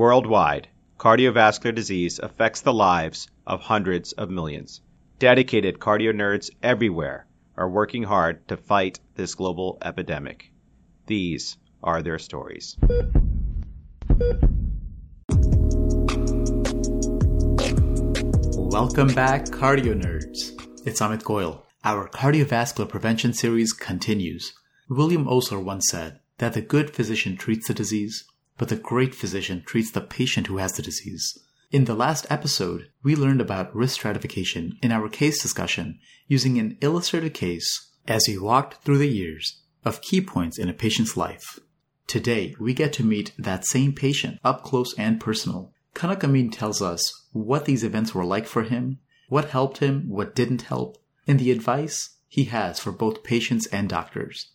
Worldwide, cardiovascular disease affects the lives of hundreds of millions. Dedicated cardio nerds everywhere are working hard to fight this global epidemic. These are their stories. Welcome back, cardio nerds. It's Amit Goyal. Our cardiovascular prevention series continues. William Osler once said that the good physician treats the disease, but the great physician treats the patient who has the disease. In the last episode, we learned about risk stratification in our case discussion using an illustrated case as we walked through the years of key points in a patient's life. Today, we get to meet that same patient up close and personal. Kanak Amin tells us what these events were like for him, what helped him, what didn't help, and the advice he has for both patients and doctors.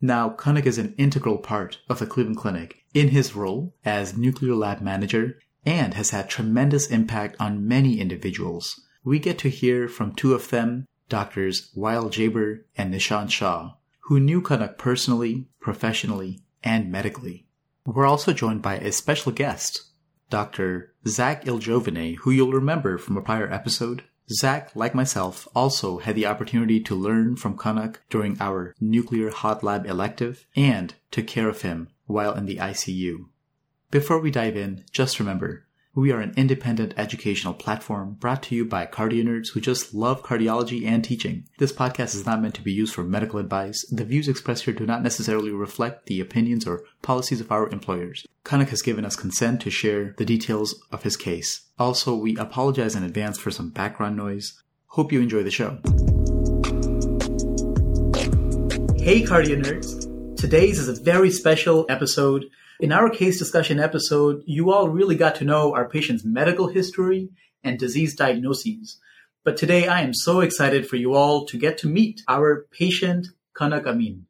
Now, Kanak is an integral part of the Cleveland Clinic in his role as nuclear lab manager and has had tremendous impact on many individuals. We get to hear from two of them, doctors Wael Jaber and Nishan Shah, who knew Kanak personally, professionally, and medically. We're also joined by a special guest, Dr. Zach Iljovine, who you'll remember from a prior episode. Zach, like myself, also had the opportunity to learn from Kanak during our nuclear hot lab elective and took care of him while in the ICU. Before we dive in, just remember, we are an independent educational platform brought to you by cardio nerds who just love cardiology and teaching. This podcast is not meant to be used for medical advice. The views expressed here do not necessarily reflect the opinions or policies of our employers. Kanak has given us consent to share the details of his case. Also, we apologize in advance for some background noise. Hope you enjoy the show. Hey, cardio nerds! Today's is a very special episode. In our case discussion episode, you all really got to know our patient's medical history and disease diagnoses. But today I am so excited for you all to get to meet our patient, Kanak Amin.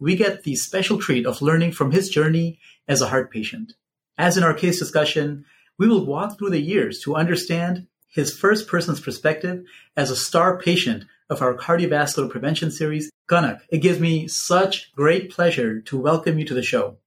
We get the special treat of learning from his journey as a heart patient. As in our case discussion, we will walk through the years to understand his first person's perspective as a star patient of our cardiovascular prevention series, Kanak. It gives me such great pleasure to welcome you to the show.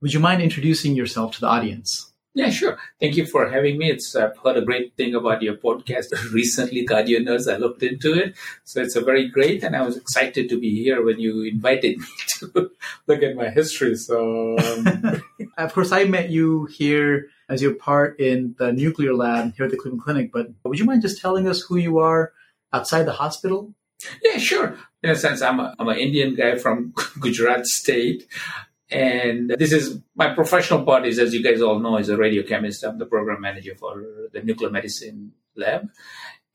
Would you mind introducing yourself to the audience? Yeah, sure. Thank you for having me. It's I've heard a great thing about your podcast recently, Cardio Nerds. I looked into it, so it's a very great, and I was excited to be here when you invited me to look at my history. So, um... of course, I met you here as your part in the nuclear lab here at the Cleveland Clinic. But would you mind just telling us who you are outside the hospital? Yeah, sure. In a sense, I'm a, I'm an Indian guy from Gujarat state. And this is my professional part is, as you guys all know, is a radiochemist. I'm the program manager for the nuclear medicine lab.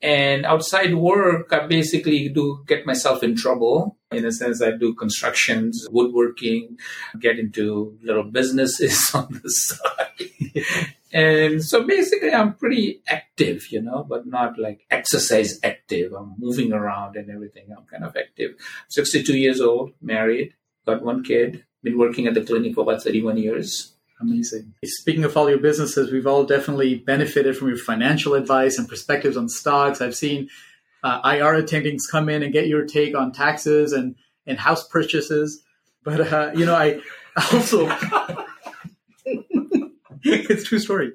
And outside work, I basically do get myself in trouble. In a sense, I do constructions, woodworking, get into little businesses on the side. And so basically, I'm pretty active, you know, but not like exercise active. I'm moving around and everything. I'm kind of active. 62 years old, married, got one kid, been working at the clinic for about 31 years. Amazing. Speaking of all your businesses, we've all definitely benefited from your financial advice and perspectives on stocks. I've seen uh, IR attendings come in and get your take on taxes and, and house purchases. But, uh, you know, I also, it's true story.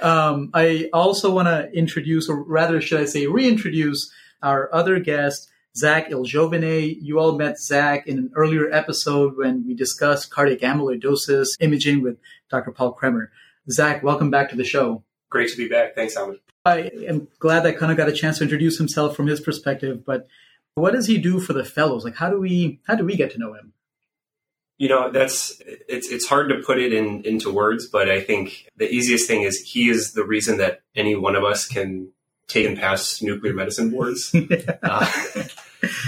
Um, I also want to introduce, or rather, should I say, reintroduce our other guest, Zach Iljovine. You all met Zach in an earlier episode when we discussed cardiac amyloidosis imaging with Dr. Paul Cremer. Zach, welcome back to the show. Great to be back. Thanks, Howard. I am glad that kind of got a chance to introduce himself from his perspective, but what does he do for the fellows? Like, how do we how do we get to know him? You know, that's it's it's hard to put it in into words, but I think the easiest thing is he is the reason that any one of us can take and pass nuclear medicine boards. uh,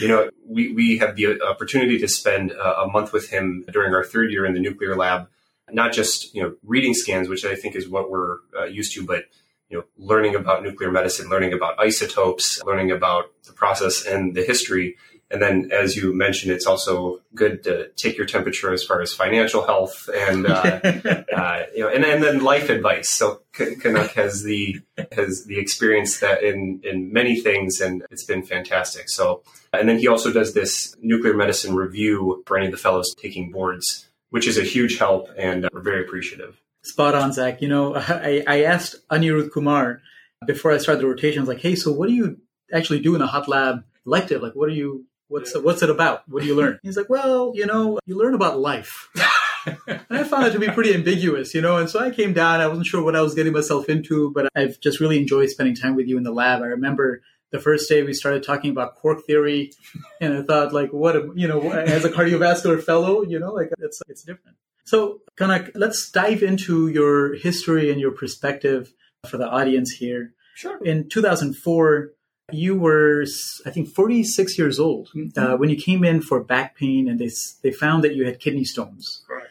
you know, we, we have the opportunity to spend a month with him during our third year in the nuclear lab, not just, you know, reading scans, which I think is what we're uh, used to, but, you know, learning about nuclear medicine, learning about isotopes, learning about the process and the history and then, as you mentioned, it's also good to take your temperature as far as financial health and uh, uh, you know, and, and then life advice. So Kanak has the has the experience that in in many things, and it's been fantastic. So, and then he also does this nuclear medicine review for any of the fellows taking boards, which is a huge help, and uh, we're very appreciative. Spot on, Zach. You know, I, I asked Anirudh Kumar before I started the rotation. I was like, "Hey, so what do you actually do in a hot lab elective? Like, what are you? What's what's it about? What do you learn?" He's like, "Well, you know, you learn about life." and I found it to be pretty ambiguous, you know. And so I came down. I wasn't sure what I was getting myself into, but I've just really enjoyed spending time with you in the lab. I remember the first day we started talking about quark theory, and I thought, like, what, a, you know, as a cardiovascular fellow, you know, like it's it's different. So, Kanak, let's dive into your history and your perspective for the audience here. Sure. In 2004, you were, I think, 46 years old mm-hmm. uh, when you came in for back pain, and they they found that you had kidney stones. Correct.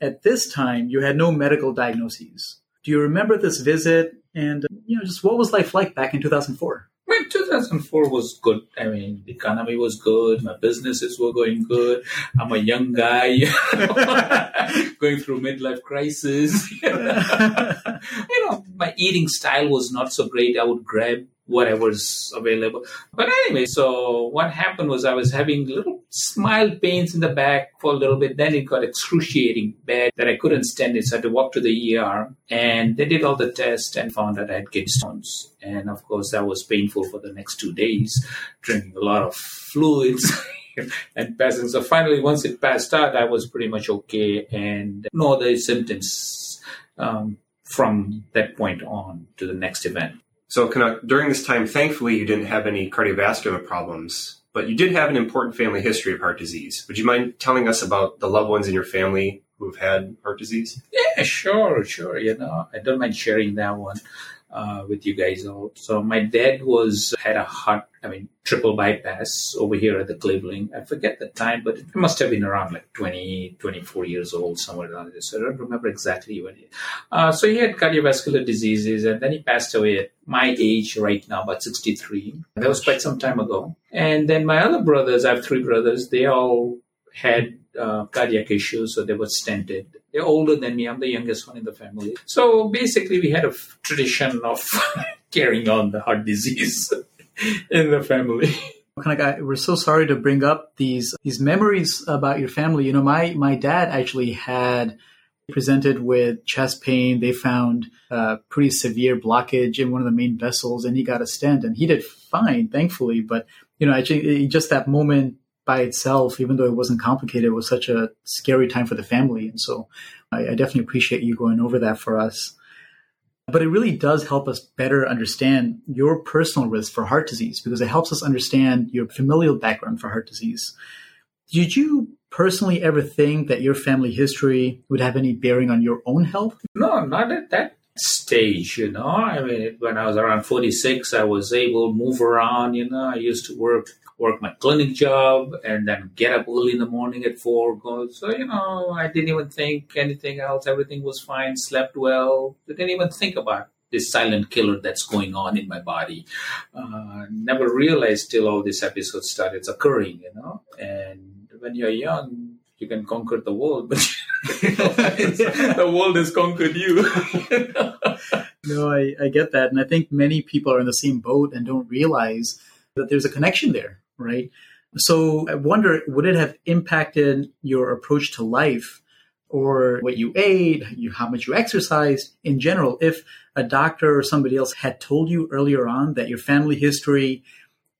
At this time, you had no medical diagnoses. Do you remember this visit? And you know, just what was life like back in 2004? Well, 2004 was good. I mean, the economy was good. My businesses were going good. I'm a young guy going through midlife crisis. you know, my eating style was not so great. I would grab whatever's available. But anyway, so what happened was I was having little mild pains in the back for a little bit. Then it got excruciating bad that I couldn't stand it. So I had to walk to the ER and they did all the tests and found that I had kidney stones. And of course, that was painful for the next two days, drinking a lot of fluids. and passing. So finally, once it passed out, I was pretty much okay and no other symptoms um, from that point on to the next event. So, during this time, thankfully, you didn't have any cardiovascular problems, but you did have an important family history of heart disease. Would you mind telling us about the loved ones in your family who have had heart disease? Yeah, sure, sure. You know, I don't mind sharing that one uh, with you guys all. So my dad was had a heart, I mean, triple bypass over here at the Cleveland. I forget the time, but it must have been around like 20, 24 years old, somewhere around this. I don't remember exactly when. He, uh, so he had cardiovascular diseases, and then he passed away at my age right now, about 63. That was quite some time ago. And then my other brothers, I have three brothers, they all had uh, cardiac issues, so they were stented. They're older than me. I'm the youngest one in the family. So basically, we had a f- tradition of carrying on the heart disease in the family. Of, we're so sorry to bring up these these memories about your family. You know, my my dad actually had presented with chest pain. They found pretty severe blockage in one of the main vessels, and he got a stent, and he did fine, thankfully. But you know, actually, just that moment by itself, even though it wasn't complicated, it was such a scary time for the family. And so I, I, definitely appreciate you going over that for us. But it really does help us better understand your personal risk for heart disease because it helps us understand your familial background for heart disease. Did you personally ever think that your family history would have any bearing on your own health? No, not at that stage, you know. I mean, when I was around 46, I was able to move around, you know. I used to work work my clinic job and then get up early in the morning at four. Go. So, you know, I didn't even think anything else. Everything was fine, slept well. I didn't even think about this silent killer that's going on in my body. Uh, never realized till all these episodes started occurring, you know. And when you're young, you can conquer the world, but the world has conquered you. no, I, I get that. And I think many people are in the same boat and don't realize that there's a connection there right? So I wonder, would it have impacted your approach to life or what you ate, you, how much you exercised in general, if a doctor or somebody else had told you earlier on that your family history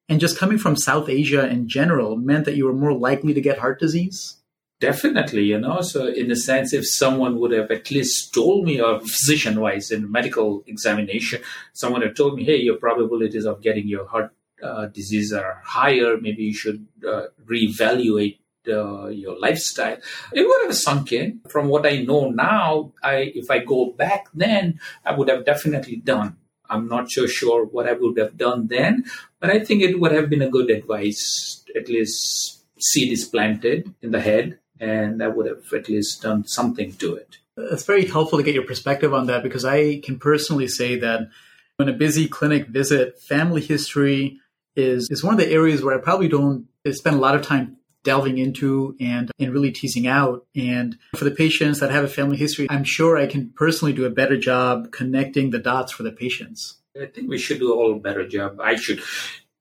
and just coming from South Asia in general meant that you were more likely to get heart disease? Definitely, you know. So, in a sense, if someone would have at least told me, or physician wise in medical examination, someone had told me, hey, your probabilities of getting your heart uh, diseases are higher, maybe you should uh, reevaluate uh, your lifestyle. It would have sunk in. From what I know now, I if I go back then, I would have definitely done. I'm not so sure what I would have done then, but I think it would have been a good advice. At least seed is planted in the head, and that would have at least done something to it. It's very helpful to get your perspective on that because I can personally say that when a busy clinic visit, family history, is is one of the areas where I probably don't spend a lot of time delving into and, and really teasing out. And for the patients that have a family history, I'm sure I can personally do a better job connecting the dots for the patients. I think we should do a whole better job. I should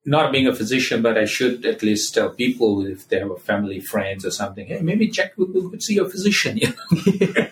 not being a physician, but I should at least tell people if they have a family, friends, or something. Hey, maybe check. We could see a physician. You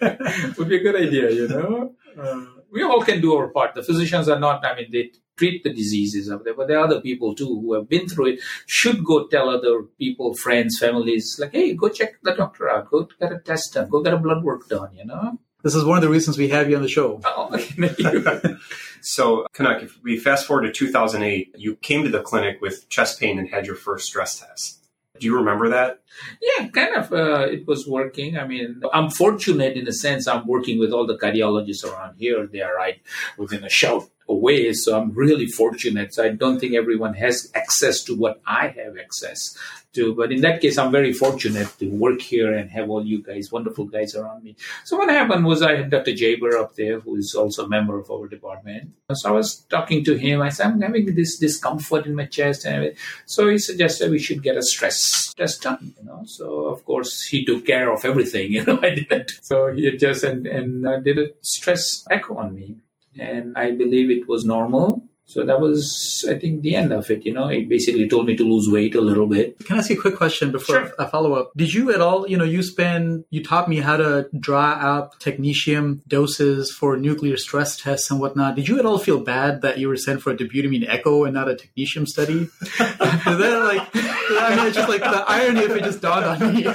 know? would be a good idea. You know, uh, we all can do our part. The physicians are not. I mean, they treat the diseases of there, but there are other people too who have been through it. Should go tell other people, friends, families, like, hey, go check the doctor out. Go get a test done. Go get a blood work done. You know. This is one of the reasons we have you on the show. Oh, So, Kanak, if we fast forward to 2008, you came to the clinic with chest pain and had your first stress test. Do you remember that? Yeah, kind of. Uh, it was working. I mean, I'm fortunate in the sense I'm working with all the cardiologists around here. They are right within a shout away. So I'm really fortunate. So I don't think everyone has access to what I have access to. But in that case, I'm very fortunate to work here and have all you guys, wonderful guys around me. So what happened was I had Dr. Jaber up there, who is also a member of our department. So I was talking to him. I said, I'm having this discomfort in my chest. And so he suggested we should get a stress test done, you know. So of course he took care of everything, you know, I didn't. So he just and, and uh, did a stress echo on me. And I believe it was normal. So that was, I think, the end of it. You know, it basically told me to lose weight a little bit. Can I ask you a quick question before Sure. I follow up? Did you at all, you know, you spend, you taught me how to draw up technetium doses for nuclear stress tests and whatnot. Did you at all feel bad that you were sent for a dobutamine echo and not a technetium study? Is that like, I mean, it's just like the irony of it just dawned on me.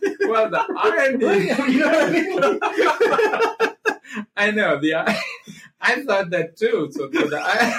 well, the irony, you know what I mean? I know the. I thought that too. So the, the I,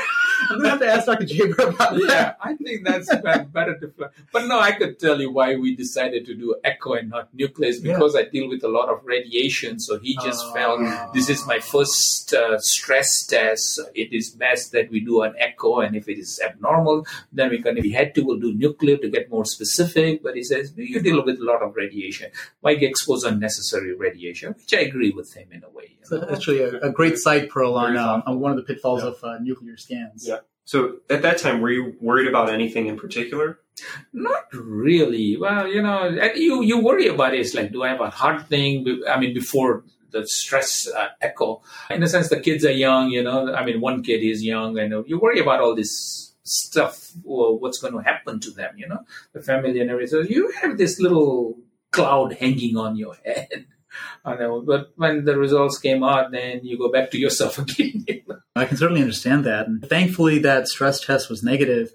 I'm gonna have to ask Dr. Jaber about that. yeah, I think that's better to fly. But no, I could tell you why we decided to do echo and not nucleus because I deal with a lot of radiation. So he just Oh. felt this is my first uh, stress test. It is best that we do an echo, and if it is abnormal, then we can. If we had to, we'll do nuclear to get more specific. But he says you deal with a lot of radiation. Why expose unnecessary radiation? Which I agree with him in a way. you know. actually a, a great side pearl on, uh, on one of the pitfalls Yeah. of uh, nuclear scans. So, at that time, were you worried about anything in particular? Not really. Well, you know, you you worry about it. It's like, do I have a heart thing? I mean, before the stress uh, echo. In a sense, the kids are young. You know, I mean, one kid is young, and you worry about all this stuff. What's going to happen to them? You know, the family and everything. So you have this little cloud hanging on your head. I know, but when the results came out, then you go back to yourself again. I can certainly understand that. And thankfully, that stress test was negative.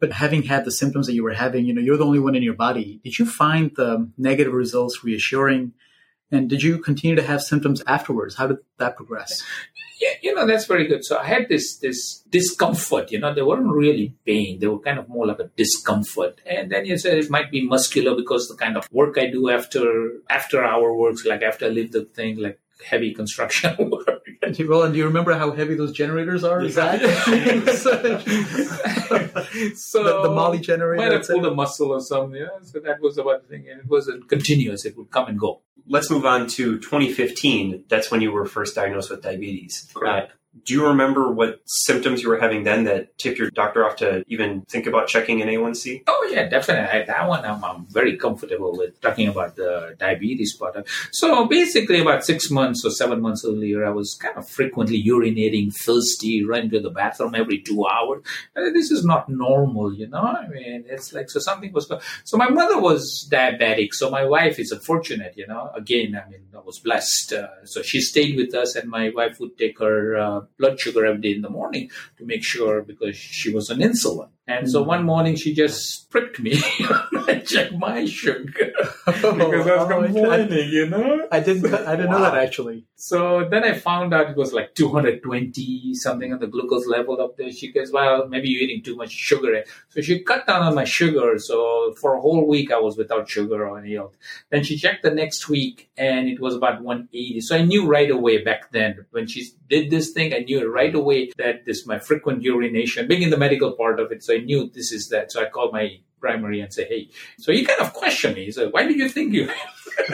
But having had the symptoms that you were having, you know, you're the only one in your body. Did you find the negative results reassuring? And did you continue to have symptoms afterwards? How did that progress? Yeah, you know that's very good. So I had this this discomfort. You know, they weren't really pain; they were kind of more like a discomfort. And then you said it might be muscular because the kind of work I do after after hour works, like after I leave the thing, like heavy construction work. Well, and do you remember how heavy those generators are? That so the, the Moly generator? might have pulled a muscle or something. Yeah, so that was about the thing, and it wasn't continuous; it would come and go. Let's move on to 2015. That's when you were first diagnosed with diabetes. Correct. Uh, do you remember what symptoms you were having then that tipped your doctor off to even think about checking an A1C? Oh yeah, definitely. That one I'm, I'm very comfortable with talking about the diabetes part. So basically, about six months or seven months earlier, I was kind of frequently urinating, thirsty, running to the bathroom every two hours. This is not normal, you know. I mean, it's like so something was. So my mother was diabetic, so my wife is unfortunate, you know. Again, I mean, I was blessed. Uh, so she stayed with us, and my wife would take her uh, blood sugar every day in the morning to make sure because she was on insulin. And so hmm. one morning she just pricked me. I checked my sugar because I was Oh, complaining, you know. I didn't. I didn't know that actually. So then I found out it was like 220 something on the glucose level up there. She goes, "Well, maybe you're eating too much sugar." So she cut down on my sugar. So for a whole week I was without sugar or any else. Then she checked the next week and it was about 180. So I knew right away back then when she did this thing, I knew right away that this my frequent urination, being in the medical part of it. So I knew this is that. So I called my primary and say, "Hey." So he kind of questioned me. He said, "Why do you think you?"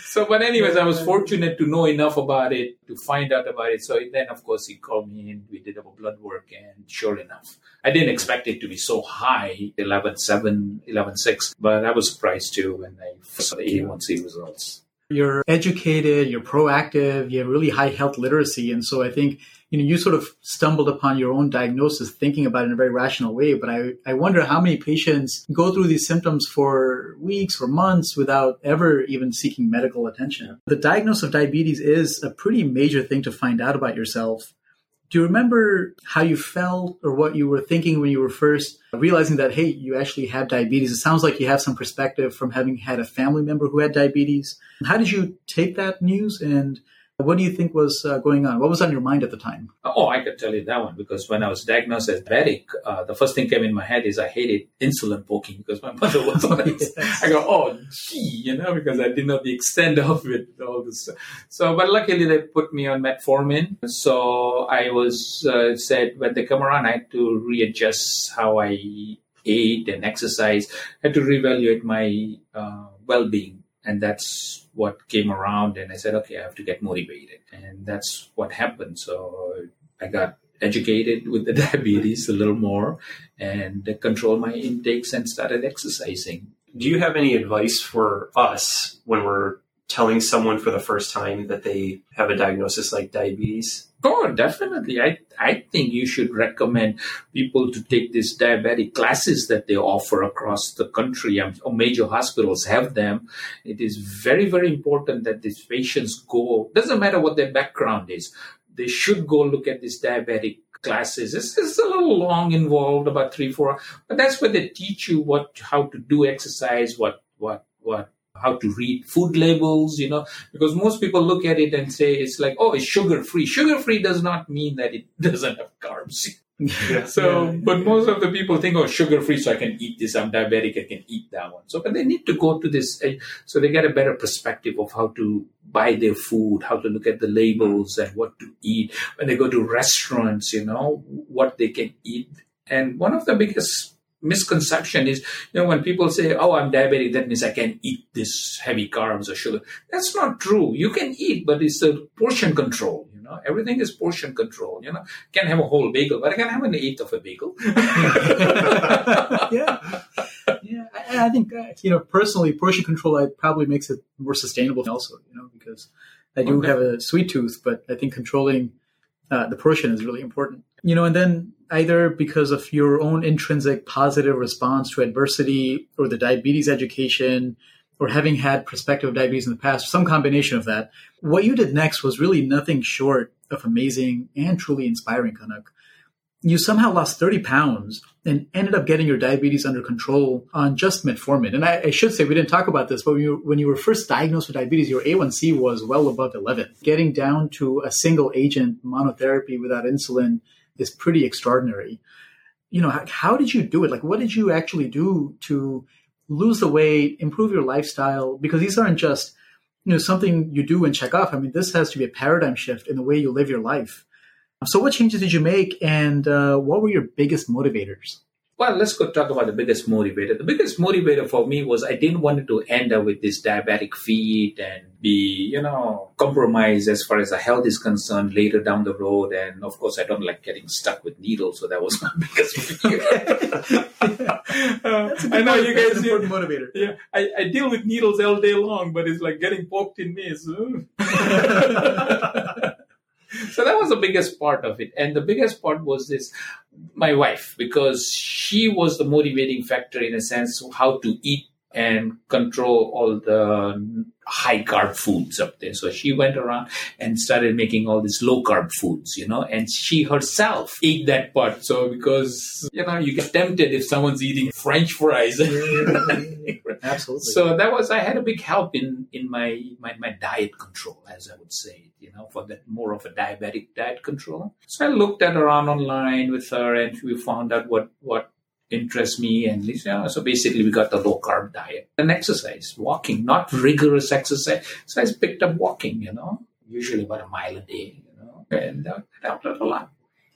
so, but anyways, I was fortunate to know enough about it to find out about it. So then, of course, he called me and we did our blood work, and sure enough, I didn't expect it to be so high 11.7, 11.6, but I was surprised too when I saw the A1C results. You're educated. You're proactive. You have really high health literacy, and so I think you know, you sort of stumbled upon your own diagnosis thinking about it in a very rational way. But I, I wonder how many patients go through these symptoms for weeks or months without ever even seeking medical attention. The diagnosis of diabetes is a pretty major thing to find out about yourself. Do you remember how you felt or what you were thinking when you were first realizing that, hey, you actually have diabetes? It sounds like you have some perspective from having had a family member who had diabetes. How did you take that news and what do you think was uh, going on? What was on your mind at the time? Oh, I could tell you that one because when I was diagnosed as diabetic, uh, the first thing came in my head is I hated insulin poking because my mother was on it. yes. I go, oh, gee, you know, because I didn't know the extent of it, all this. So, but luckily they put me on metformin. So I was uh, said when they come around, I had to readjust how I ate and exercise. I had to reevaluate my uh, well-being, and that's what came around and I said, okay, I have to get motivated. And that's what happened. So I got educated with the diabetes a little more and controlled my intakes and started exercising. Do you have any advice for us when we're telling someone for the first time that they have a diagnosis like diabetes? Oh, definitely. I, I think you should recommend people to take these diabetic classes that they offer across the country. Um, major hospitals have them. It is very, very important that these patients go, doesn't matter what their background is, they should go look at these diabetic classes. It's, it's a little long involved, about three, four, but that's where they teach you what, how to do exercise, what, what, what how to read food labels, you know, because most people look at it and say it's like, oh, it's sugar free. Sugar free does not mean that it doesn't have carbs. Yeah, so, yeah, but most of the people think, oh, sugar free, so I can eat this. I'm diabetic, I can eat that one. So, but they need to go to this, eh, so they get a better perspective of how to buy their food, how to look at the labels and what to eat. When they go to restaurants, you know, what they can eat. And one of the biggest misconception is, you know, when people say, "Oh, I'm diabetic," that means I can eat this heavy carbs or sugar. That's not true. You can eat, but it's a portion control. You know, everything is portion control. You know, can have a whole bagel, but I can have an eighth of a bagel. yeah, yeah. I, I think uh, you know personally, portion control I probably makes it more sustainable. Also, you know, because I do okay. have a sweet tooth, but I think controlling uh, the portion is really important. You know, and then either because of your own intrinsic positive response to adversity or the diabetes education or having had prospective diabetes in the past, some combination of that, what you did next was really nothing short of amazing and truly inspiring, Kanak. You somehow lost 30 pounds and ended up getting your diabetes under control on just metformin. And I, I should say, we didn't talk about this, but when you, when you were first diagnosed with diabetes, your A1C was well above 11. Getting down to a single agent monotherapy without insulin is pretty extraordinary. You know, how, how did you do it? Like, what did you actually do to lose the weight, improve your lifestyle? Because these aren't just, you know, something you do and check off. I mean, this has to be a paradigm shift in the way you live your life. So, what changes did you make, and uh, what were your biggest motivators? Well, let's go talk about the biggest motivator. The biggest motivator for me was I didn't want to end up with this diabetic feet and be, you know, compromised as far as the health is concerned later down the road. And of course, I don't like getting stuck with needles, so that was my biggest fear. uh, I know you guys. An motivator. Yeah, I, I, deal with needles all day long, but it's like getting poked in me. Is, so that was the biggest part of it. And the biggest part was this my wife because she was the motivating factor in a sense how to eat and control all the high carb foods up there. So she went around and started making all these low carb foods, you know, and she herself ate that part. So because, you know, you get tempted if someone's eating French fries. Absolutely. So that was, I had a big help in, in my, my, my diet control, as I would say, you know, for that more of a diabetic diet control. So I looked at around online with her and we found out what, what interests me and so basically we got the low carb diet. And exercise walking not rigorous exercise. So i picked up walking you know usually about a mile a day you know. And uh, helped out a lot.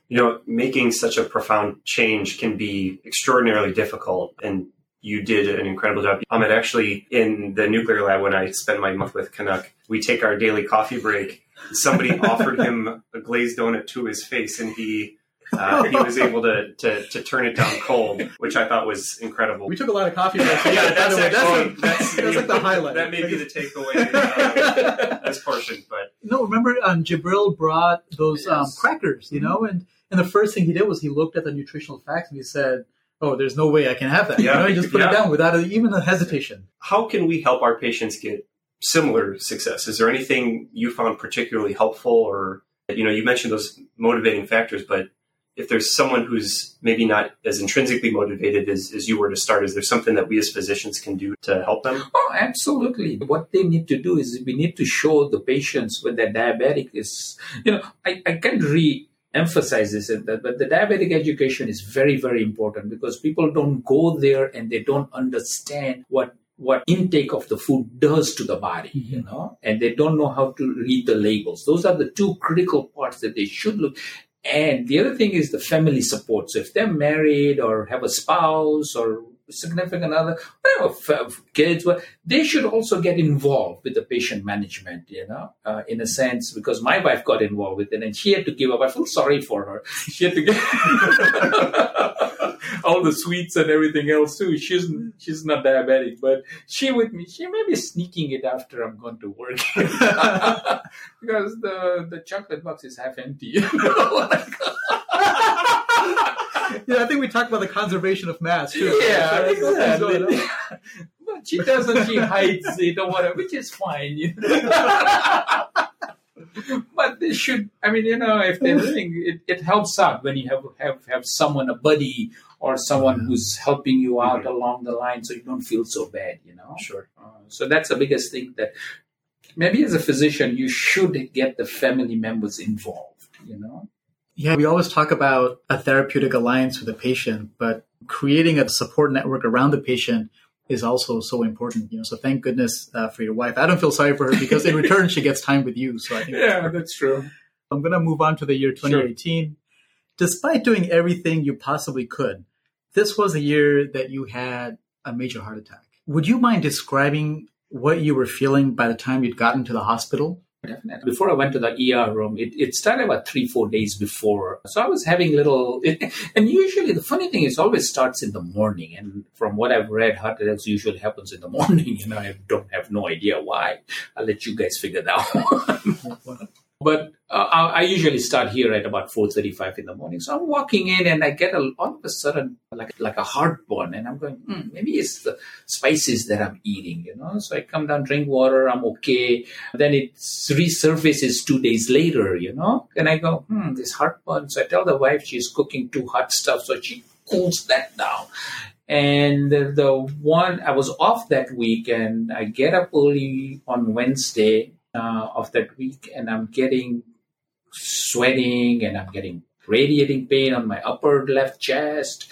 You know making such a profound change can be extraordinarily difficult and you did an incredible job. Um, and actually, in the nuclear lab, when I spend my month with Kanak, we take our daily coffee break. Somebody offered him a glazed donut to his face, and he uh, he was able to, to, to turn it down cold, which I thought was incredible. We took a lot of coffee breaks. yeah, that's, way, actually, that's, that's, that's like the highlight. That may be the takeaway uh, this portion, but no. Remember remember um, Jibril brought those um, crackers, you know, and and the first thing he did was he looked at the nutritional facts and he said, "Oh, there's no way I can have that." You Yeah. know, he just put Yeah. it down without a, even a hesitation. How can we help our patients get similar success? Is there anything you found particularly helpful, or you know, you mentioned those motivating factors, but if there's someone who's maybe not as intrinsically motivated as, as you were to start, is there something that we as physicians can do to help them? Oh, absolutely. What they need to do is we need to show the patients when they're diabetic is, you know, I, I can't re emphasize this, that, but the diabetic education is very, very important because people don't go there and they don't understand what what intake of the food does to the body, you mm-hmm. know, and they don't know how to read the labels. Those are the two critical parts that they should look. And the other thing is the family support. So if they're married or have a spouse or significant other, whatever, kids, they should also get involved with the patient management, you know, uh, in a sense, because my wife got involved with it and she had to give up. I feel sorry for her. She had to get all the sweets and everything else too. She's she's not diabetic, but she with me. She may be sneaking it after I'm going to work because the the chocolate box is half empty. Yeah, I think we talked about the conservation of mass too. yeah, So that's what's going exactly. but she doesn't. She hides it or whatever, which is fine. You know? but they should. I mean, you know, if they're doing it, it helps out when you have have have someone, a buddy, or someone who's helping you out along the line, so you don't feel so bad. You know. Sure. Uh, so that's the biggest thing that maybe as a physician you should get the family members involved. You know. Yeah, we always talk about a therapeutic alliance with the patient, but creating a support network around the patient is also so important. You know, so thank goodness uh, for your wife. I don't feel sorry for her because in return she gets time with you. So I think Yeah, that's true. I'm going to move on to the year 2018. Despite doing everything you possibly could, this was the year that you had a major heart attack. Would you mind describing what you were feeling by the time you'd gotten to the hospital? Definitely. Before I went to the ER room, it, it started about three, four days before. So I was having little, it, and usually the funny thing is always starts in the morning. And from what I've read, heart attacks usually happens in the morning. And I don't have no idea why. I'll let you guys figure that out. But uh, I usually start here at about 4:35 in the morning. So I'm walking in and I get a, all of a sudden like like a heartburn, and I'm going, hmm, maybe it's the spices that I'm eating, you know. So I come down, drink water, I'm okay. Then it resurfaces two days later, you know. And I go, hmm, this heartburn. So I tell the wife she's cooking too hot stuff, so she cools that down. And the one I was off that week, and I get up early on Wednesday uh, of that week, and I'm getting sweating, and I'm getting radiating pain on my upper left chest.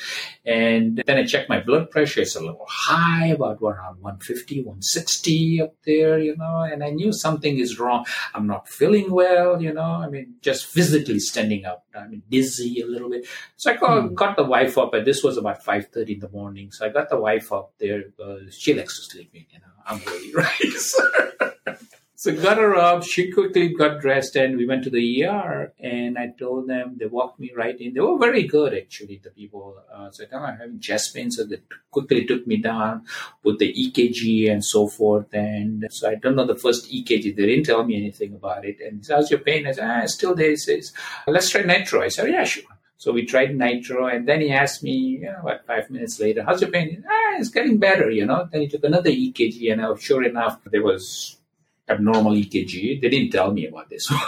And then I check my blood pressure; it's a little high, about around 150, 160 up there, you know. And I knew something is wrong. I'm not feeling well, you know. I mean, just physically standing up. I mean, dizzy a little bit. So I called, got the wife up, and this was about 5:30 in the morning. So I got the wife up there because she likes to sleep in, you know. I'm really right. So got her up. She quickly got dressed, and we went to the ER. And I told them they walked me right in. They were very good, actually. The people. Uh, so I I'm having chest pain, so they quickly took me down, put the EKG and so forth. And so I don't know the first EKG. They didn't tell me anything about it. And said, "How's your pain?" I said, "Ah, still there." He says, "Let's try nitro." I said, "Yeah, sure." So we tried nitro, and then he asked me, you know, about five minutes later, "How's your pain?" Ah, it's getting better, you know. Then he took another EKG, and sure enough, there was abnormal EKG. They didn't tell me about this.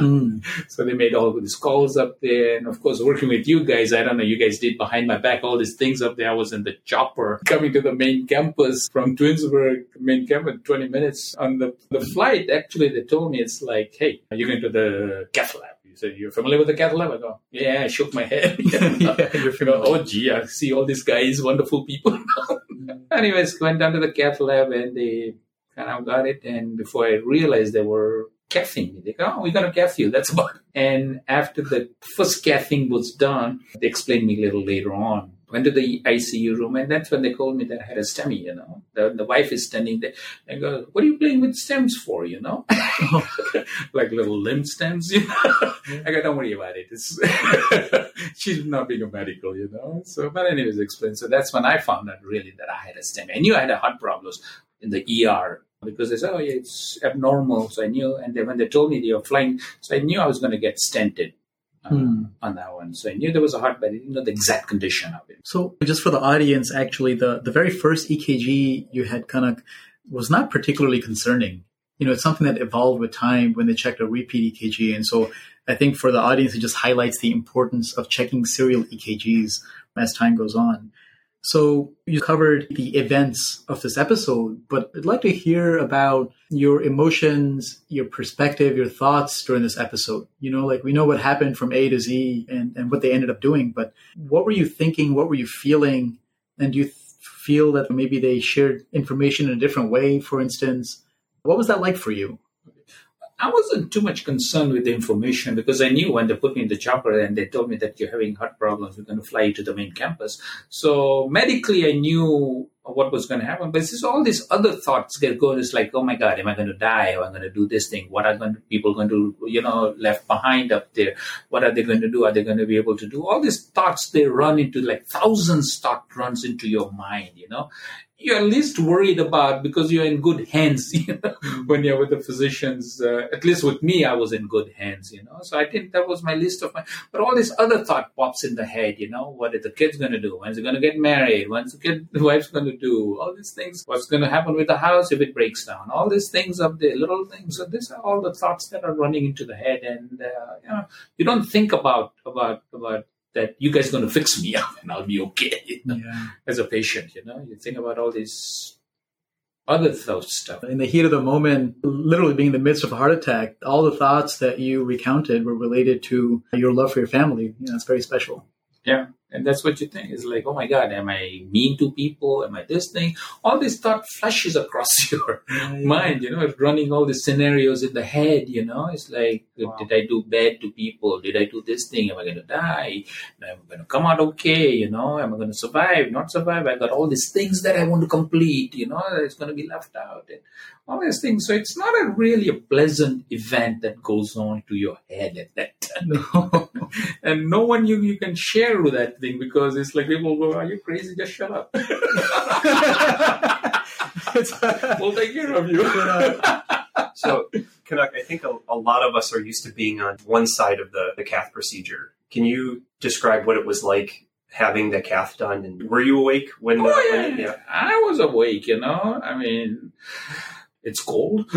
Hmm. so they made all these calls up there, and of course, working with you guys, I don't know, you guys did behind my back all these things up there. I was in the chopper coming to the main campus from Twinsburg, main campus, 20 minutes on the the flight. Actually, they told me it's like, hey, you're going to the cath lab. You said, you're familiar with the cath lab? I go, yeah, I shook my head. Yeah, you're go, oh, gee, I see all these guys, wonderful people. Hmm. Anyways, went down to the cath lab and they kind of got it. And before I realized they were cathing me, they go, oh, we're going to cath you. That's about it. And after the first cathing was done, they explained me a little later on. Went to the ICU room, and that's when they told me that I had a STEMI, you know. The, the wife is standing there and go, What are you playing with stems for, you know? like little limb stems, you know. I go, don't worry about it. It's she's not being a medical, you know. So, but anyways, explain. So that's when I found out really that I had a STEMI. I knew I had a heart problems in the ER because they said, oh, yeah, it's abnormal. So I knew. And then when they told me they were flying, so I knew I was going to get stented. Uh, hmm. On that one, so I knew there was a heart, but I didn't know the exact condition of it. So, just for the audience, actually, the the very first EKG you had kind of was not particularly concerning. You know, it's something that evolved with time when they checked a repeat EKG, and so I think for the audience, it just highlights the importance of checking serial EKGs as time goes on. So you covered the events of this episode, but I'd like to hear about your emotions, your perspective, your thoughts during this episode. You know, like we know what happened from A to Z and, and what they ended up doing, but what were you thinking? What were you feeling? And do you th- feel that maybe they shared information in a different way, for instance? What was that like for you? I wasn't too much concerned with the information because I knew when they put me in the chopper and they told me that you're having heart problems, we're going to fly you to the main campus. So medically, I knew what was going to happen. But it's all these other thoughts get going. It's like, oh my God, am I going to die? Am I going to do this thing? What are going to, people going to, you know, left behind up there? What are they going to do? Are they going to be able to do? All these thoughts, they run into like thousands thought runs into your mind, you know you're least worried about because you're in good hands you know, when you're with the physicians. Uh, at least with me i was in good hands you know. So i think that was my list of my but all this other thought pops in the head you know. What is the kid's going to do? When's he going to get married? When's the kid the wife's going to do? All these things. What's going to happen with the house if it breaks down? All these things up there little things. So these are all the thoughts that are running into the head and uh, you know you don't think about about about that you guys are going to fix me up and I'll be okay you know, yeah. as a patient. You know, you think about all these other thoughts stuff. In the heat of the moment, literally being in the midst of a heart attack, all the thoughts that you recounted were related to your love for your family. You know, it's very special. Yeah. And that's what you think. It's like, oh my God, am I mean to people? Am I this thing? All this thought flashes across your yeah. mind, you know, running all these scenarios in the head, you know. It's like, wow. did I do bad to people? Did I do this thing? Am I going to die? Am I going to come out okay? You know, am I going to survive? Not survive? I got all these things that I want to complete, you know, it's going to be left out. And all these things. So it's not a really a pleasant event that goes on to your head at that time. No. and no one you, you can share with that thing because it's like people go, Are you crazy? Just shut up. we'll take care of you. so, Kanak, I think a, a, lot of us are used to being on one side of the, the cath procedure. Can you describe what it was like having the cath done? And were you awake when? Oh, yeah. When, yeah. I was awake. You know, I mean, it's cold.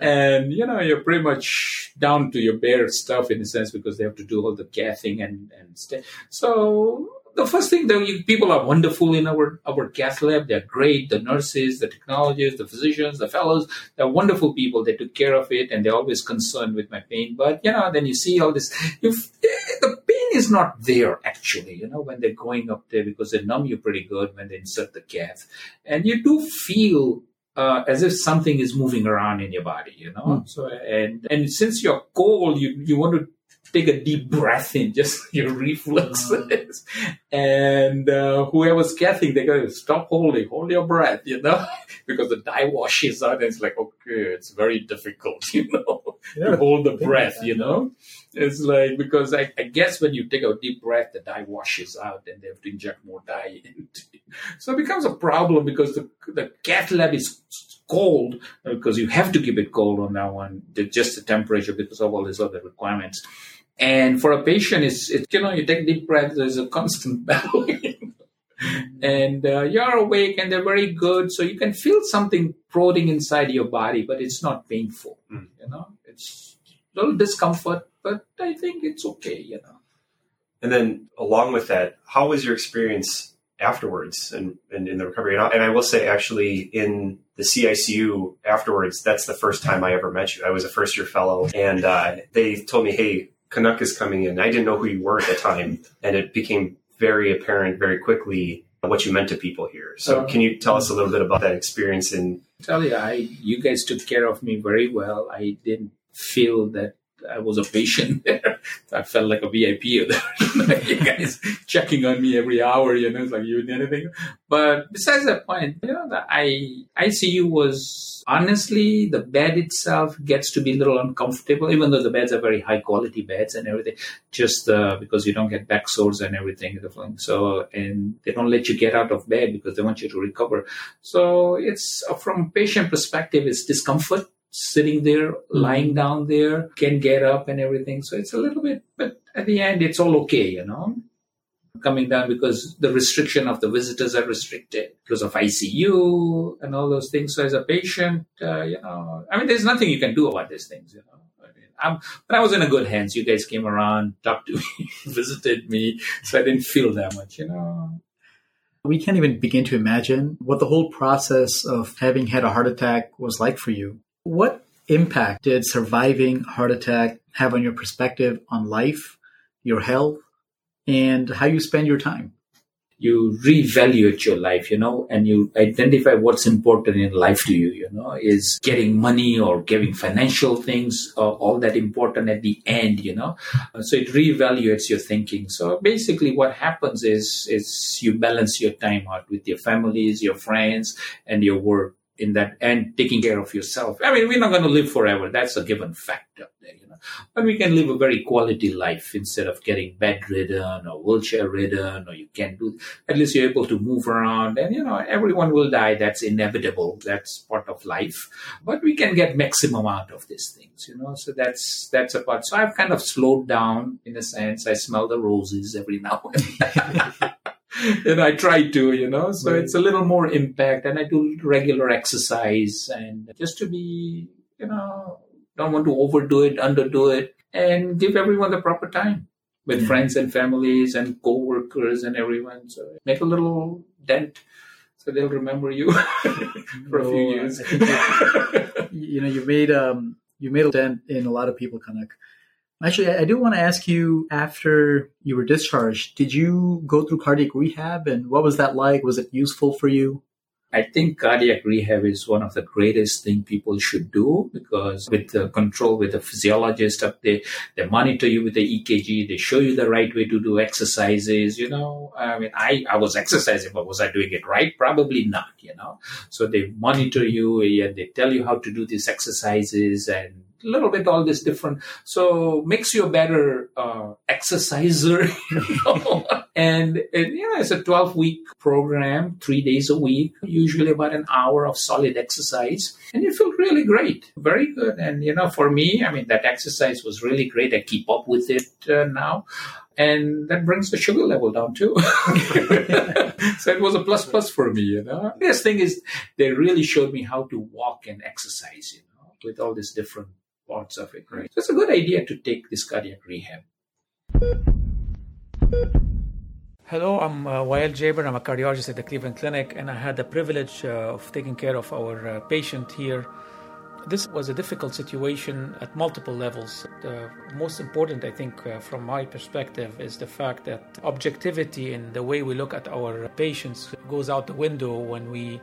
and you know you're pretty much down to your bare stuff in a sense because they have to do all the cathing and and stuff. So the first thing that you, people are wonderful in our our cath lab. They're great. The nurses, the technologists, the physicians, the fellows. They're wonderful people. They took care of it, and they're always concerned with my pain. But you know, then you see all this. If eh, the pain is not there actually, you know, when they're going up there because they numb you pretty good when they insert the cath, and you do feel uh, as if something is moving around in your body, you know. Mm. So and and since you're cold, you you want to take a deep breath in, just your reflexes. Mm. And uh, whoever's cathing, they gotta stop holding, hold your breath, you know, because the dye washes out, and it's like okay, it's very difficult, you know, yeah. to hold the breath, you know. It's like because I, I, guess when you take a deep breath, the dye washes out, and they have to inject more dye in. So it becomes a problem because the the cath lab is cold because you have to keep it cold on that one, just the temperature because of all these other requirements. And for a patient, it's, it's you know you take deep breath. There's a constant battle. and uh, you're awake and they're very good so you can feel something prodding inside your body but it's not painful mm. you know it's a little discomfort but I think it's okay, you know. And then along with that, how was your experience afterwards and, and in the recovery? And I, and I, will say, actually, in the CICU afterwards, that's the first time I ever met you. I was a first year fellow, and uh, they told me, "Hey, Kanak is coming in." I didn't know who you were at the time, and it became very apparent very quickly what you meant to people here. So, uh, can you tell us a little bit about that experience? And tell you, I you guys took care of me very well. I didn't feel that I was a patient there. I felt like a VIP there. you guys checking on me every hour, you know, it's like you need anything. But besides that point, you know, the I ICU was honestly, the bed itself gets to be a little uncomfortable, even though the beds are very high quality beds and everything, just uh, because you don't get back sores and everything. So, and they don't let you get out of bed because they want you to recover. So it's from patient perspective, it's discomfort sitting there, lying down there, can get up and everything. So it's a little bit, but at the end, it's all okay, you know coming down because the restriction of the visitors are restricted because of ICU and all those things. So as a patient, uh, you know, I mean, there's nothing you can do about these things, you know. I'm, but I was in a good hands. You guys came around, talked to me, visited me, so I didn't feel that much, you know. We can't even begin to imagine what the whole process of having had a heart attack was like for you. What impact did surviving heart attack have on your perspective on life, your health, and how you spend your time. You reevaluate your life, you know, and you identify what's important in life to you, you know, is getting money or getting financial things, uh, all that important at the end, you know. Uh, so it reevaluates your thinking. So basically what happens is, is you balance your time out with your families, your friends, and your work in that and taking care of yourself. I mean, we're not going to live forever. That's a given factor there, you know. But we can live a very quality life instead of getting bedridden or wheelchair ridden or you can't do, at least you're able to move around and, you know, everyone will die. That's inevitable. That's part of life. But we can get maximum out of these things, you know. So that's, that's a part. So I've kind of slowed down in a sense. I smell the roses every now and then. and I try to, you know, so right. it's a little more impact and I do regular exercise and just to be, you know, don't want to overdo it, underdo it and give everyone the proper time with friends and families and co-workers and everyone. So make a little dent so they'll remember you for a few years. you know, you made, um, you made a dent in a lot of people, Kanak. Actually, I do want to ask you after you were discharged, did you go through cardiac rehab and what was that like? Was it useful for you? I think cardiac rehab is one of the greatest thing people should do because with the control with the physiologist up there, they monitor you with the EKG, they show you the right way to do exercises, you know. I mean, I, I was exercising, but was I doing it right? Probably not, you know. So they monitor you and they tell you how to do these exercises and a little bit all this different. So makes you a better uh, exerciser. You know? And, know, it's a 12 week program, three days a week, usually about an hour of solid exercise. And you feel really great, very good. And, you know, for me, I mean, that exercise was really great. I keep up with it uh, now and that brings the sugar level down too. so it was a plus plus for me, you know. The thing is, they really showed me how to walk and exercise, you know, with all these different parts of it, right? So it's a good idea to take this cardiac rehab. Hello, I'm uh, Wael Jaber. I'm a cardiologist at the Cleveland Clinic, and I had the privilege uh, of taking care of our uh, patient here. This was a difficult situation at multiple levels. The most important, I think, uh, from my perspective, is the fact that objectivity in the way we look at our patients goes out the window when we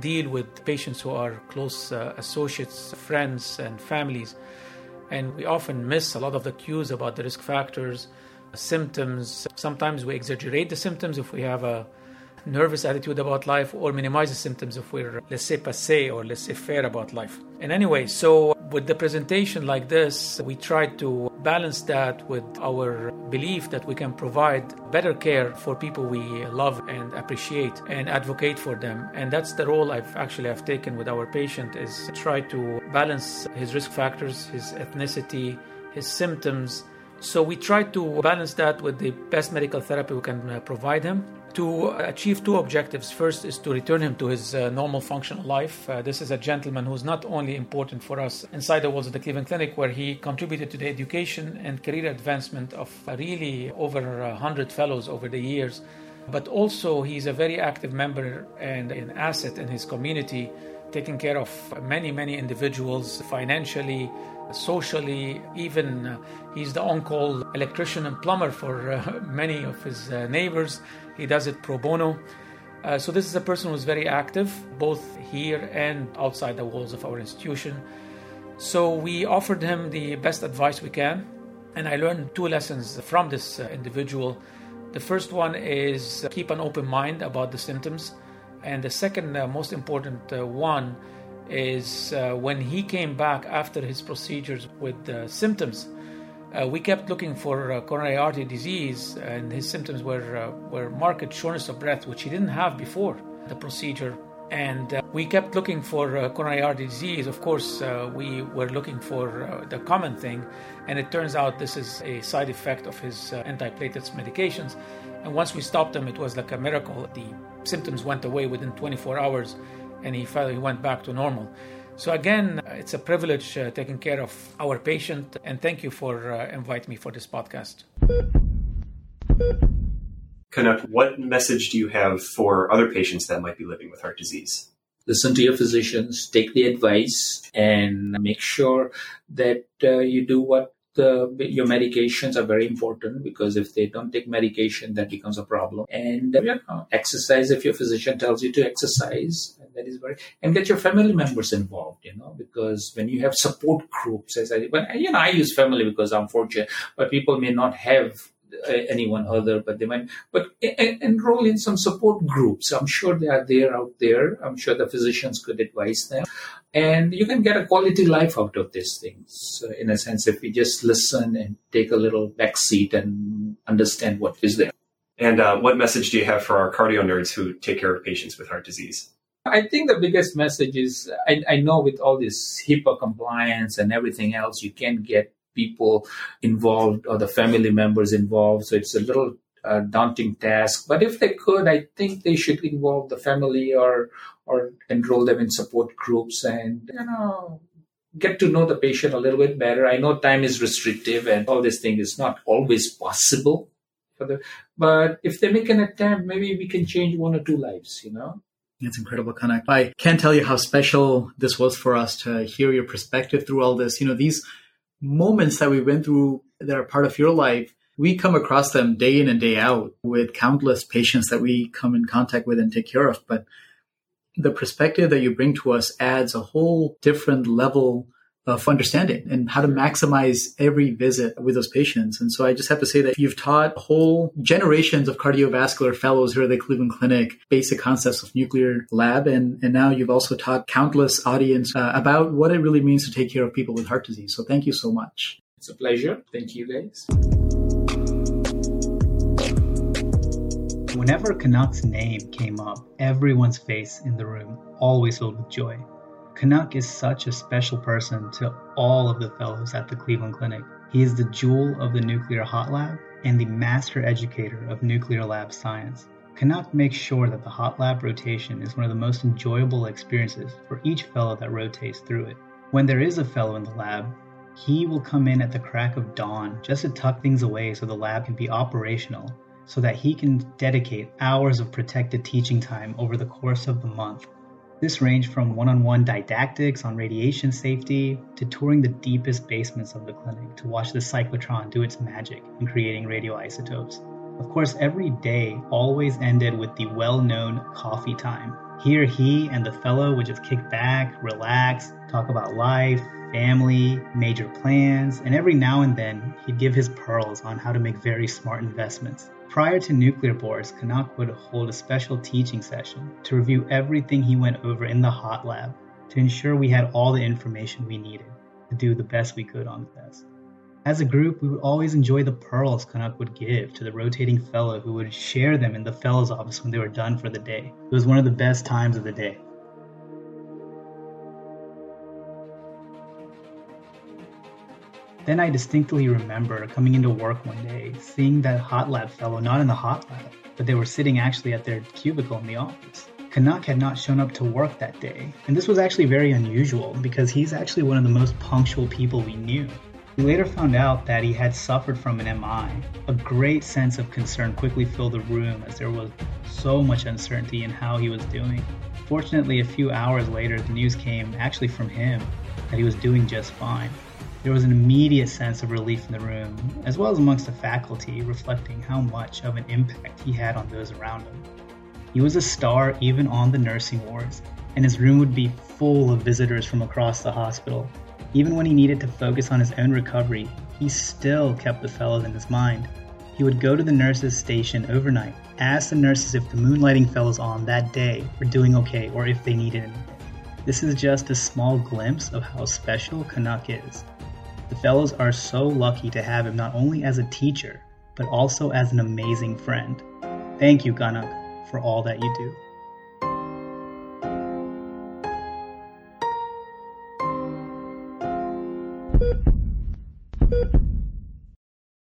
deal with patients who are close uh, associates, friends, and families. And we often miss a lot of the cues about the risk factors, symptoms. Sometimes we exaggerate the symptoms if we have a nervous attitude about life or minimize the symptoms if we're laissez passer or laissez faire about life. And anyway, so with the presentation like this, we try to balance that with our belief that we can provide better care for people we love and appreciate and advocate for them. And that's the role I've actually have taken with our patient is try to balance his risk factors, his ethnicity, his symptoms. So we try to balance that with the best medical therapy we can uh, provide him to achieve two objectives. First is to return him to his uh, normal functional life. Uh, this is a gentleman who's not only important for us inside the walls of the Cleveland Clinic, where he contributed to the education and career advancement of really over 100 fellows over the years, but also he's a very active member and an asset in his community, taking care of many, many individuals financially, socially, even uh, he's the on call electrician and plumber for uh, many of his uh, neighbors. He does it pro bono. Uh, so, this is a person who's very active, both here and outside the walls of our institution. So, we offered him the best advice we can. And I learned two lessons from this uh, individual. The first one is keep an open mind about the symptoms. And the second, uh, most important uh, one, is uh, when he came back after his procedures with symptoms. Uh, we kept looking for uh, coronary artery disease, and his symptoms were uh, were marked shortness of breath, which he didn't have before the procedure. And uh, we kept looking for coronary artery disease. Of course, we were looking for the common thing, and it turns out this is a side effect of his antiplatelets medications. And once we stopped him, it was like a miracle. The symptoms went away within 24 hours, and he felt he went back to normal. So again, it's a privilege uh, taking care of our patient, and thank you for uh, inviting me for this podcast. Kanak, what message do you have for other patients that might be living with heart disease? Listen to your physicians, take the advice, and make sure that uh, you do what the, your medications are very important because if they don't take medication, that becomes a problem. And exercise if your physician tells you to exercise. That is very and get your family members involved. You know, because when you have support groups, as I, but you know, I use family because I'm fortunate, but people may not have anyone other, but they might, but enroll in some support groups. I'm sure they are there out there. I'm sure the physicians could advise them. And you can get a quality life out of these things, uh, in a sense, if we just listen and take a little back seat and understand what is there. And uh, what message do you have for our cardio nerds who take care of patients with heart disease? I think the biggest message is I, I know with all this HIPAA compliance and everything else, you can get people involved or the family members involved. So it's a little uh, daunting task. But if they could, I think they should involve the family or or enroll them in support groups and you know get to know the patient a little bit better. I know time is restrictive and all this thing is not always possible for the but if they make an attempt, maybe we can change one or two lives, you know. It's incredible, Kanak. I can't tell you how special this was for us to hear your perspective through all this. You know, these moments that we went through that are part of your life, we come across them day in and day out with countless patients that we come in contact with and take care of. But the perspective that you bring to us adds a whole different level of understanding and how to maximize every visit with those patients. And so I just have to say that you've taught whole generations of cardiovascular fellows here at the Cleveland Clinic basic concepts of nuclear lab. And, and now you've also taught countless audience uh, about what it really means to take care of people with heart disease. So thank you so much. It's a pleasure. Thank you guys. Whenever Kanak's name came up, everyone's face in the room always filled with joy. Kanak is such a special person to all of the fellows at the Cleveland Clinic. He is the jewel of the nuclear hot lab and the master educator of nuclear lab science. Kanak makes sure that the hot lab rotation is one of the most enjoyable experiences for each fellow that rotates through it. When there is a fellow in the lab, he will come in at the crack of dawn just to tuck things away so the lab can be operational, so that he can dedicate hours of protected teaching time over the course of the month this ranged from one on one didactics on radiation safety to touring the deepest basements of the clinic to watch the cyclotron do its magic in creating radioisotopes. Of course, every day always ended with the well known coffee time. Here, he and the fellow would just kick back, relax, talk about life, family, major plans, and every now and then he'd give his pearls on how to make very smart investments. Prior to nuclear boards, Kanak would hold a special teaching session to review everything he went over in the hot lab to ensure we had all the information we needed to do the best we could on the test. As a group, we would always enjoy the pearls Kanak would give to the rotating fellow who would share them in the fellow's office when they were done for the day. It was one of the best times of the day. Then I distinctly remember coming into work one day, seeing that hot lab fellow not in the hot lab, but they were sitting actually at their cubicle in the office. Kanak had not shown up to work that day, and this was actually very unusual because he's actually one of the most punctual people we knew. We later found out that he had suffered from an MI. A great sense of concern quickly filled the room as there was so much uncertainty in how he was doing. Fortunately, a few hours later, the news came actually from him that he was doing just fine. There was an immediate sense of relief in the room, as well as amongst the faculty, reflecting how much of an impact he had on those around him. He was a star even on the nursing wards, and his room would be full of visitors from across the hospital. Even when he needed to focus on his own recovery, he still kept the fellows in his mind. He would go to the nurses' station overnight, ask the nurses if the moonlighting fellows on that day were doing okay or if they needed anything. This is just a small glimpse of how special Kanak is. The fellows are so lucky to have him not only as a teacher, but also as an amazing friend. Thank you, Kanak, for all that you do.